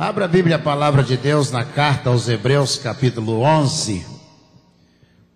Abra a Bíblia, a palavra de Deus, na carta aos Hebreus, capítulo 11.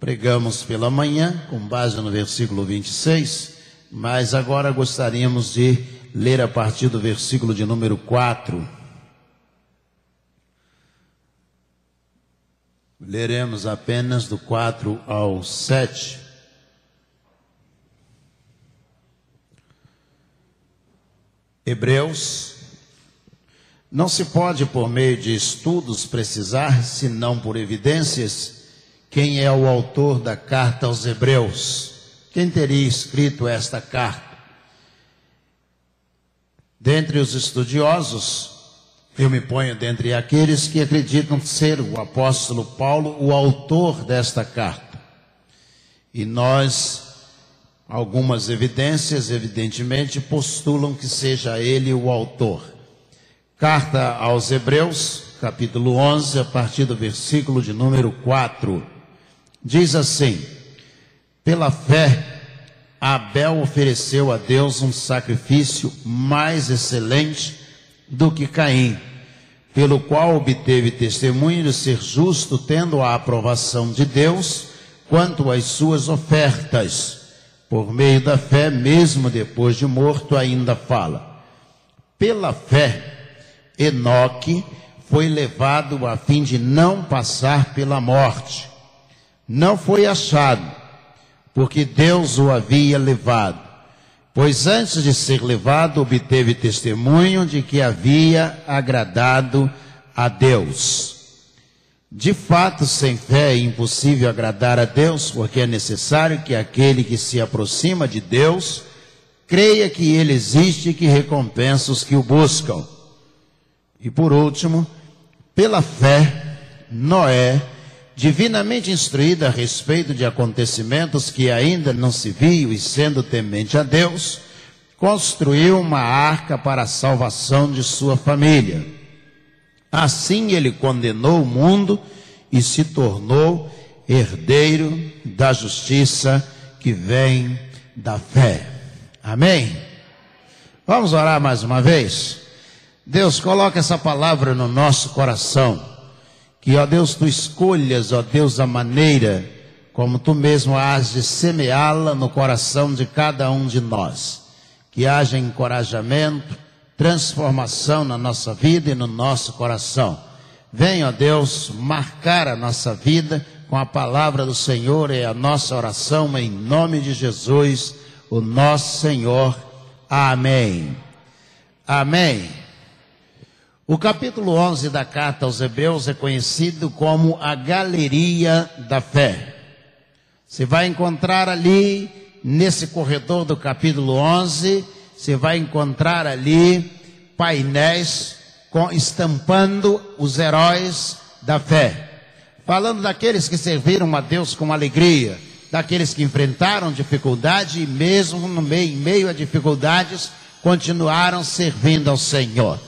Pregamos pela manhã, com base no versículo 26, mas agora gostaríamos de ler a partir do versículo de número 4. Leremos apenas do 4 ao 7. Hebreus não se pode, por meio de estudos, precisar, senão por evidências, quem é o autor da carta aos Hebreus. Quem teria escrito esta carta? Dentre os estudiosos, eu me ponho dentre aqueles que acreditam ser o apóstolo Paulo o autor desta carta. E nós, algumas evidências, evidentemente, postulam que seja ele o autor. Carta aos Hebreus, capítulo 11, a partir do versículo de número 4. Diz assim: Pela fé, Abel ofereceu a Deus um sacrifício mais excelente do que Caim, pelo qual obteve testemunho de ser justo, tendo a aprovação de Deus quanto às suas ofertas. Por meio da fé, mesmo depois de morto, ainda fala. Pela fé, Enoque foi levado a fim de não passar pela morte. Não foi achado, porque Deus o havia levado. Pois antes de ser levado, obteve testemunho de que havia agradado a Deus. De fato, sem fé é impossível agradar a Deus, porque é necessário que aquele que se aproxima de Deus creia que Ele existe e que recompensa os que o buscam. E por último, pela fé, Noé, divinamente instruído a respeito de acontecimentos que ainda não se viu e sendo temente a Deus, construiu uma arca para a salvação de sua família. Assim ele condenou o mundo e se tornou herdeiro da justiça que vem da fé. Amém? Vamos orar mais uma vez? Deus, coloca essa palavra no nosso coração. Que, ó Deus, tu escolhas, ó Deus, a maneira como tu mesmo has de semeá-la no coração de cada um de nós. Que haja encorajamento, transformação na nossa vida e no nosso coração. Venha, ó Deus, marcar a nossa vida com a palavra do Senhor e a nossa oração em nome de Jesus, o nosso Senhor. Amém. Amém. O capítulo 11 da carta aos Hebreus é conhecido como a Galeria da Fé. Você vai encontrar ali, nesse corredor do capítulo 11, você vai encontrar ali painéis com, estampando os heróis da fé. Falando daqueles que serviram a Deus com alegria, daqueles que enfrentaram dificuldade e mesmo no meio, em meio a dificuldades, continuaram servindo ao Senhor.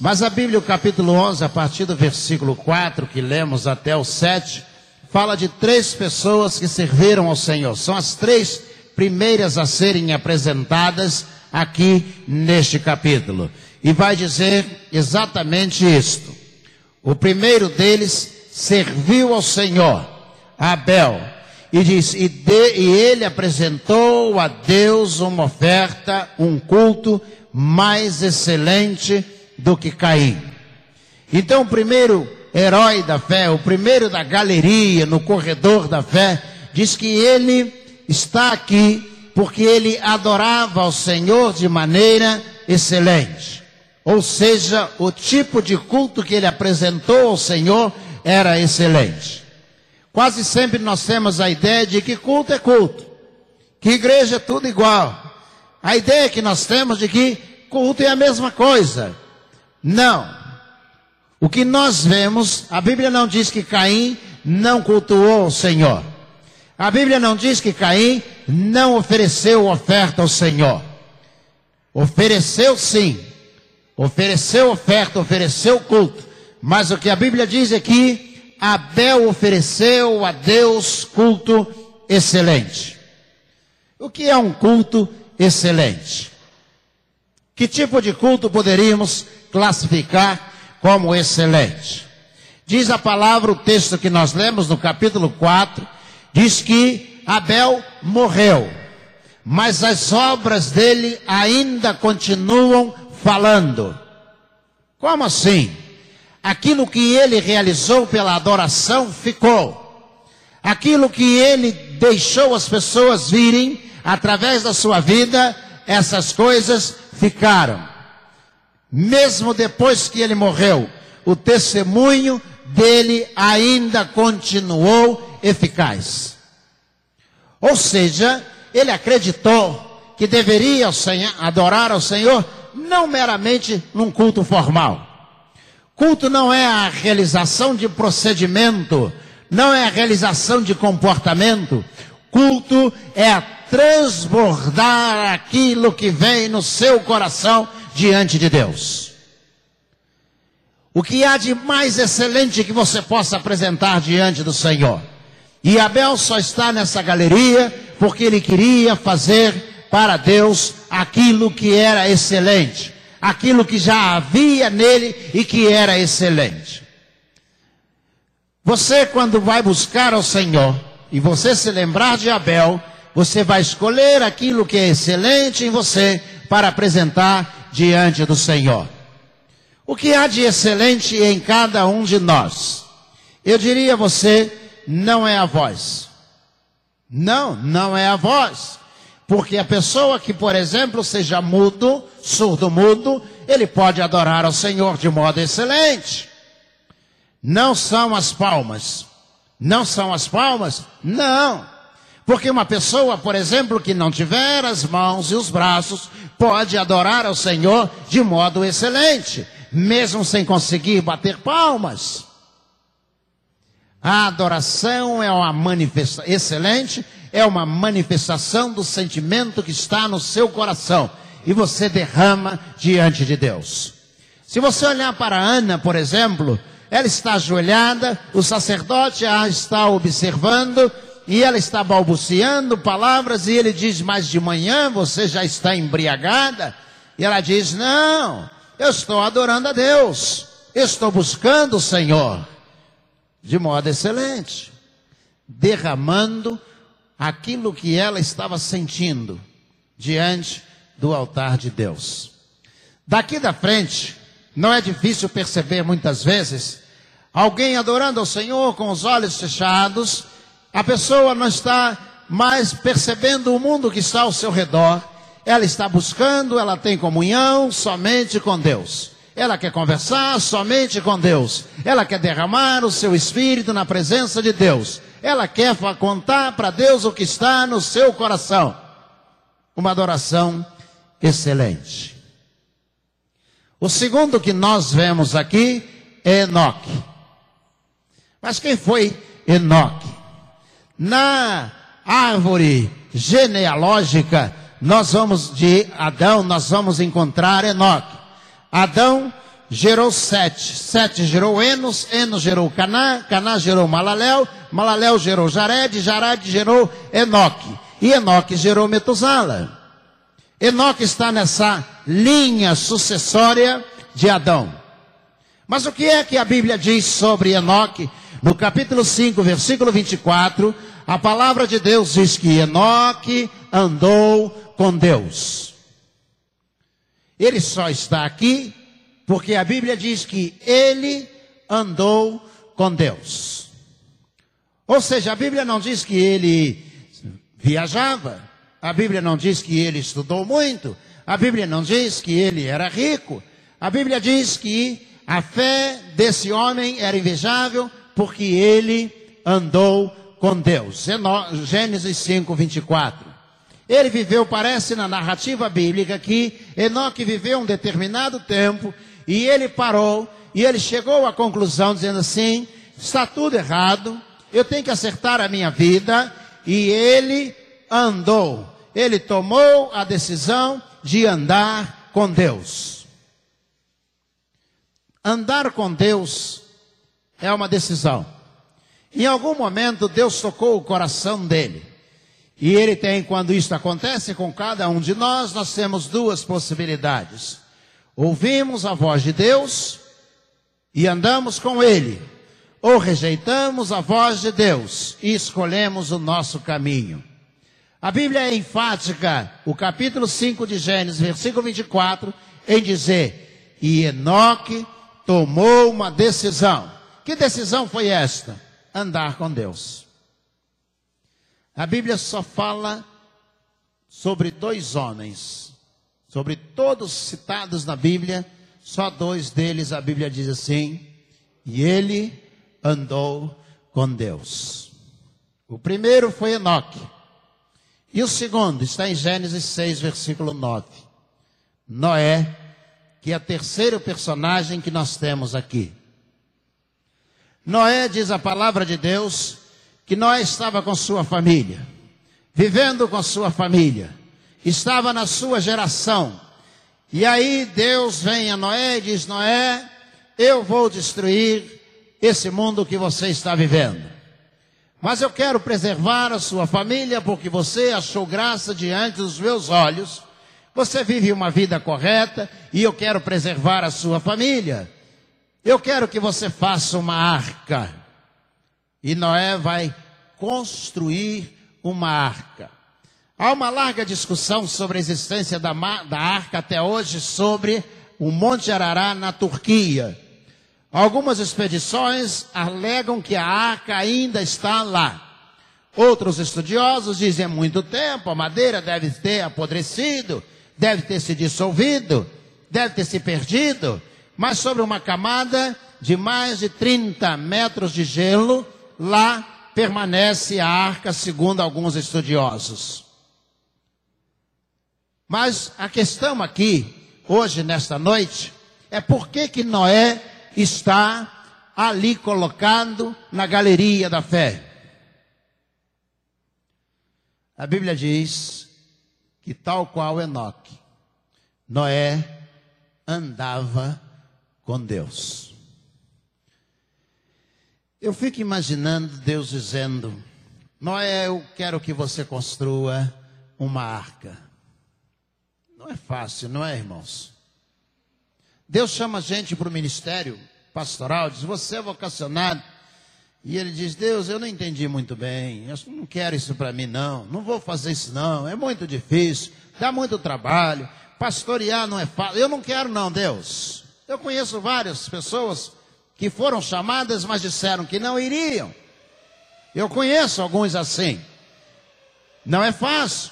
Mas a Bíblia, o capítulo 11, a partir do versículo 4, que lemos até o 7, fala de três pessoas que serviram ao Senhor. São as três primeiras a serem apresentadas aqui neste capítulo. E vai dizer exatamente isto. O primeiro deles serviu ao Senhor, Abel, e diz: e, de, e ele apresentou a Deus uma oferta, um culto mais excelente do que Caim. Então, o primeiro herói da fé, o primeiro da galeria, no corredor da fé, diz que ele está aqui porque ele adorava ao Senhor de maneira excelente. Ou seja, o tipo de culto que ele apresentou ao Senhor era excelente. Quase sempre nós temos a ideia de que culto é culto, que igreja é tudo igual. A ideia que nós temos de que culto é a mesma coisa. Não. O que nós vemos, a Bíblia não diz que Caim não cultuou o Senhor. A Bíblia não diz que Caim não ofereceu oferta ao Senhor. Ofereceu sim. Ofereceu oferta, ofereceu culto. Mas o que a Bíblia diz é que Abel ofereceu a Deus culto excelente. O que é um culto excelente? Que tipo de culto poderíamos classificar como excelente. Diz a palavra, o texto que nós lemos no capítulo 4, diz que Abel morreu, mas as obras dele ainda continuam falando. Como assim? Aquilo que ele realizou pela adoração ficou. Aquilo que ele deixou as pessoas virem através da sua vida, essas coisas ficaram. Mesmo depois que ele morreu, o testemunho dele ainda continuou eficaz. Ou seja, ele acreditou que deveria adorar ao Senhor não meramente num culto formal. Culto não é a realização de procedimento, não é a realização de comportamento. Culto é a transbordar aquilo que vem no seu coração diante de Deus. O que há de mais excelente que você possa apresentar diante do Senhor? E Abel só está nessa galeria porque ele queria fazer para Deus aquilo que era excelente, aquilo que já havia nele e que era excelente. Você, quando vai buscar ao Senhor e você se lembrar de Abel, você vai escolher aquilo que é excelente em você para apresentar diante do Senhor. O que há de excelente em cada um de nós? Eu diria a você, não é a voz. Não, não é a voz. Porque a pessoa que, por exemplo, seja mudo, surdo-mudo, ele pode adorar ao Senhor de modo excelente. Não são as palmas. Não são as palmas? Não. Porque uma pessoa, por exemplo, que não tiver as mãos e os braços, pode adorar ao Senhor de modo excelente, mesmo sem conseguir bater palmas. A adoração é uma manifestação excelente, é uma manifestação do sentimento que está no seu coração e você derrama diante de Deus. Se você olhar para Ana, por exemplo, ela está ajoelhada, o sacerdote a está observando, e ela está balbuciando palavras, e ele diz: Mas de manhã você já está embriagada? E ela diz: Não, eu estou adorando a Deus, eu estou buscando o Senhor, de modo excelente, derramando aquilo que ela estava sentindo diante do altar de Deus. Daqui da frente, não é difícil perceber muitas vezes alguém adorando ao Senhor com os olhos fechados, a pessoa não está mais percebendo o mundo que está ao seu redor, ela está buscando, ela tem comunhão somente com Deus. Ela quer conversar somente com Deus. Ela quer derramar o seu espírito na presença de Deus. Ela quer contar para Deus o que está no seu coração. Uma adoração excelente. O segundo que nós vemos aqui é Enoque. Mas quem foi Enoque? Na árvore genealógica, nós vamos de Adão, nós vamos encontrar Enoque. Adão gerou Sete, Sete gerou Enos, Enos gerou Caná, Caná gerou Malaléu, Malaléu gerou Jared, Jared gerou Enoque. E Enoque gerou Metuzala. Enoque está nessa linha sucessória de Adão. Mas o que é que a Bíblia diz sobre Enoque? No capítulo 5, versículo 24, a palavra de Deus diz que Enoque andou com Deus. Ele só está aqui porque a Bíblia diz que ele andou com Deus. Ou seja, a Bíblia não diz que ele viajava, a Bíblia não diz que ele estudou muito, a Bíblia não diz que ele era rico, a Bíblia diz que a fé desse homem era invejável porque ele andou com Deus. Gênesis 5, 24. Ele viveu, parece na narrativa bíblica, que Enoque viveu um determinado tempo e ele parou e ele chegou à conclusão dizendo assim: está tudo errado, eu tenho que acertar a minha vida. E ele andou, ele tomou a decisão de andar com Deus. Andar com Deus é uma decisão. Em algum momento Deus tocou o coração dele. E ele tem, quando isso acontece com cada um de nós, nós temos duas possibilidades. Ouvimos a voz de Deus e andamos com Ele, ou rejeitamos a voz de Deus e escolhemos o nosso caminho. A Bíblia é enfática, o capítulo 5 de Gênesis, versículo 24, em dizer: E Enoque tomou uma decisão. Que decisão foi esta? Andar com Deus. A Bíblia só fala sobre dois homens. Sobre todos citados na Bíblia, só dois deles a Bíblia diz assim: e ele andou com Deus. O primeiro foi Enoque. E o segundo está em Gênesis 6, versículo 9. Noé, que é o terceiro personagem que nós temos aqui. Noé diz a palavra de Deus que Noé estava com sua família, vivendo com sua família, estava na sua geração. E aí Deus vem a Noé e diz: Noé, eu vou destruir esse mundo que você está vivendo. Mas eu quero preservar a sua família porque você achou graça diante dos meus olhos. Você vive uma vida correta e eu quero preservar a sua família. Eu quero que você faça uma arca. E Noé vai construir uma arca. Há uma larga discussão sobre a existência da, da arca até hoje sobre o Monte Arará na Turquia. Algumas expedições alegam que a arca ainda está lá. Outros estudiosos dizem há muito tempo, a madeira deve ter apodrecido, deve ter se dissolvido, deve ter se perdido, mas sobre uma camada de mais de 30 metros de gelo, lá permanece a arca, segundo alguns estudiosos. Mas a questão aqui, hoje, nesta noite, é por que que Noé está ali colocado na galeria da fé. A Bíblia diz que tal qual Enoque, Noé andava com Deus. Eu fico imaginando Deus dizendo: Noé, eu quero que você construa uma arca. Não é fácil, não é, irmãos? Deus chama a gente para o ministério pastoral, diz: Você é vocacionado. E ele diz: Deus, eu não entendi muito bem. Eu não quero isso para mim, não. Não vou fazer isso, não. É muito difícil. Dá muito trabalho. Pastorear não é fácil. Eu não quero, não, Deus. Eu conheço várias pessoas que foram chamadas, mas disseram que não iriam. Eu conheço alguns assim. Não é fácil.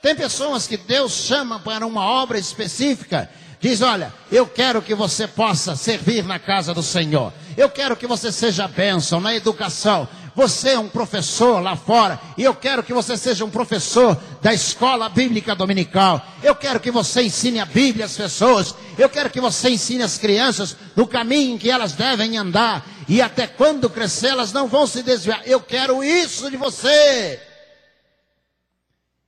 Tem pessoas que Deus chama para uma obra específica Diz: Olha, eu quero que você possa servir na casa do Senhor. Eu quero que você seja bênção na educação. Você é um professor lá fora e eu quero que você seja um professor da escola bíblica dominical. Eu quero que você ensine a Bíblia às pessoas. Eu quero que você ensine as crianças no caminho em que elas devem andar e até quando crescer elas não vão se desviar. Eu quero isso de você.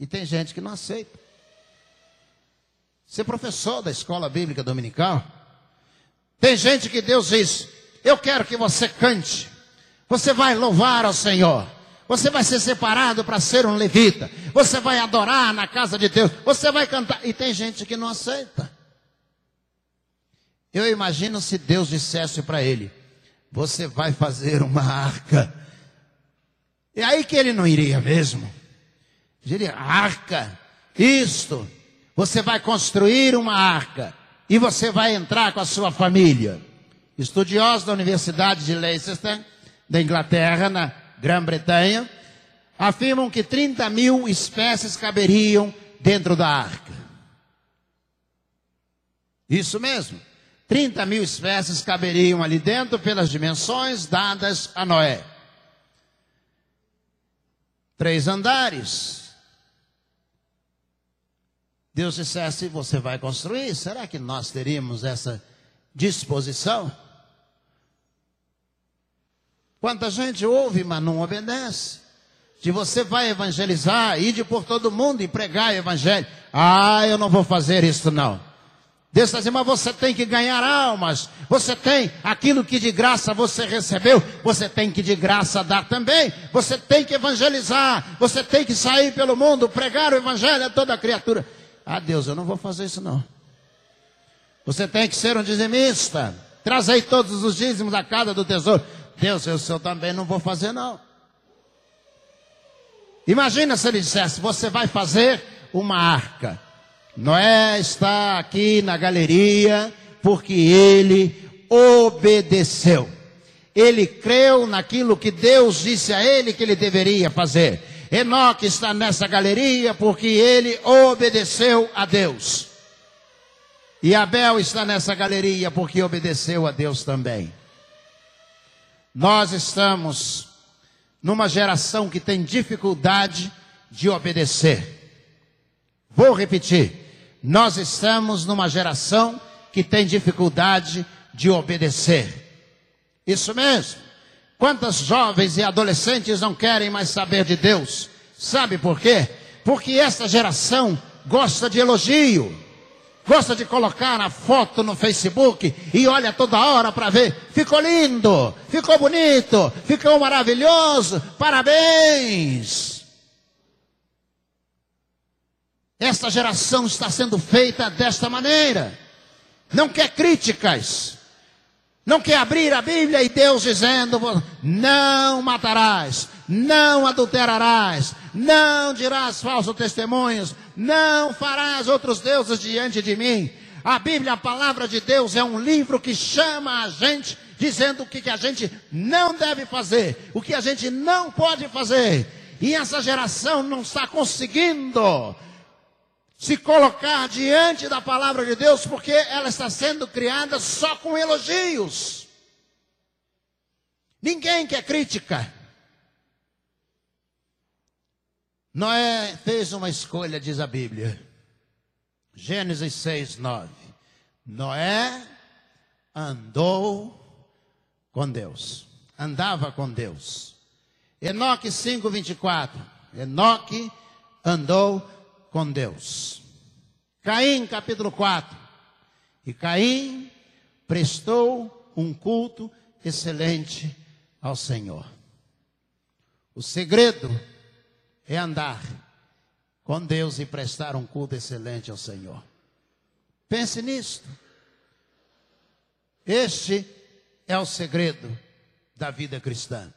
E tem gente que não aceita ser professor da escola bíblica dominical. Tem gente que Deus diz: Eu quero que você cante. Você vai louvar ao Senhor. Você vai ser separado para ser um levita. Você vai adorar na casa de Deus. Você vai cantar. E tem gente que não aceita. Eu imagino se Deus dissesse para ele: Você vai fazer uma arca. E aí que ele não iria mesmo. Diria: Arca, isto, você vai construir uma arca e você vai entrar com a sua família. Estudiosos da Universidade de Leicester, da Inglaterra, na Grã-Bretanha, afirmam que 30 mil espécies caberiam dentro da arca. Isso mesmo. 30 mil espécies caberiam ali dentro pelas dimensões dadas a Noé. Três andares, Deus dissesse: Você vai construir? Será que nós teríamos essa disposição? Quanta gente ouve, mas não obedece. Se você vai evangelizar, ide por todo mundo e pregar o evangelho. Ah, eu não vou fazer isso não. Deus está mas você tem que ganhar almas. Você tem aquilo que de graça você recebeu, você tem que de graça dar também. Você tem que evangelizar, você tem que sair pelo mundo, pregar o evangelho a toda criatura. Ah, Deus, eu não vou fazer isso não. Você tem que ser um dizimista. Trazei todos os dízimos da casa do tesouro. Deus, eu, eu também não vou fazer não. Imagina se ele dissesse, você vai fazer uma arca. Noé está aqui na galeria porque ele obedeceu. Ele creu naquilo que Deus disse a ele que ele deveria fazer. Enoque está nessa galeria porque ele obedeceu a Deus. E Abel está nessa galeria porque obedeceu a Deus também. Nós estamos numa geração que tem dificuldade de obedecer. Vou repetir. Nós estamos numa geração que tem dificuldade de obedecer. Isso mesmo. Quantas jovens e adolescentes não querem mais saber de Deus? Sabe por quê? Porque essa geração gosta de elogio, gosta de colocar a foto no Facebook e olha toda hora para ver. Ficou lindo, ficou bonito, ficou maravilhoso, parabéns. Esta geração está sendo feita desta maneira. Não quer críticas, não quer abrir a Bíblia e Deus dizendo: não matarás, não adulterarás, não dirás falsos testemunhos, não farás outros deuses diante de mim. A Bíblia, a palavra de Deus, é um livro que chama a gente, dizendo o que, a gente não deve fazer, o que a gente não pode fazer. E essa geração não está conseguindo se colocar diante da palavra de Deus, porque ela está sendo criada só com elogios. Ninguém quer crítica. Noé fez uma escolha, diz a Bíblia. Gênesis 6, 9. Noé andou com Deus. Andava com Deus. Enoque 5, 24. Enoque andou com Deus. Caim, capítulo 4. E Caim prestou um culto excelente ao Senhor. O segredo é andar com Deus e prestar um culto excelente ao Senhor. Pense nisto. Este é o segredo da vida cristã.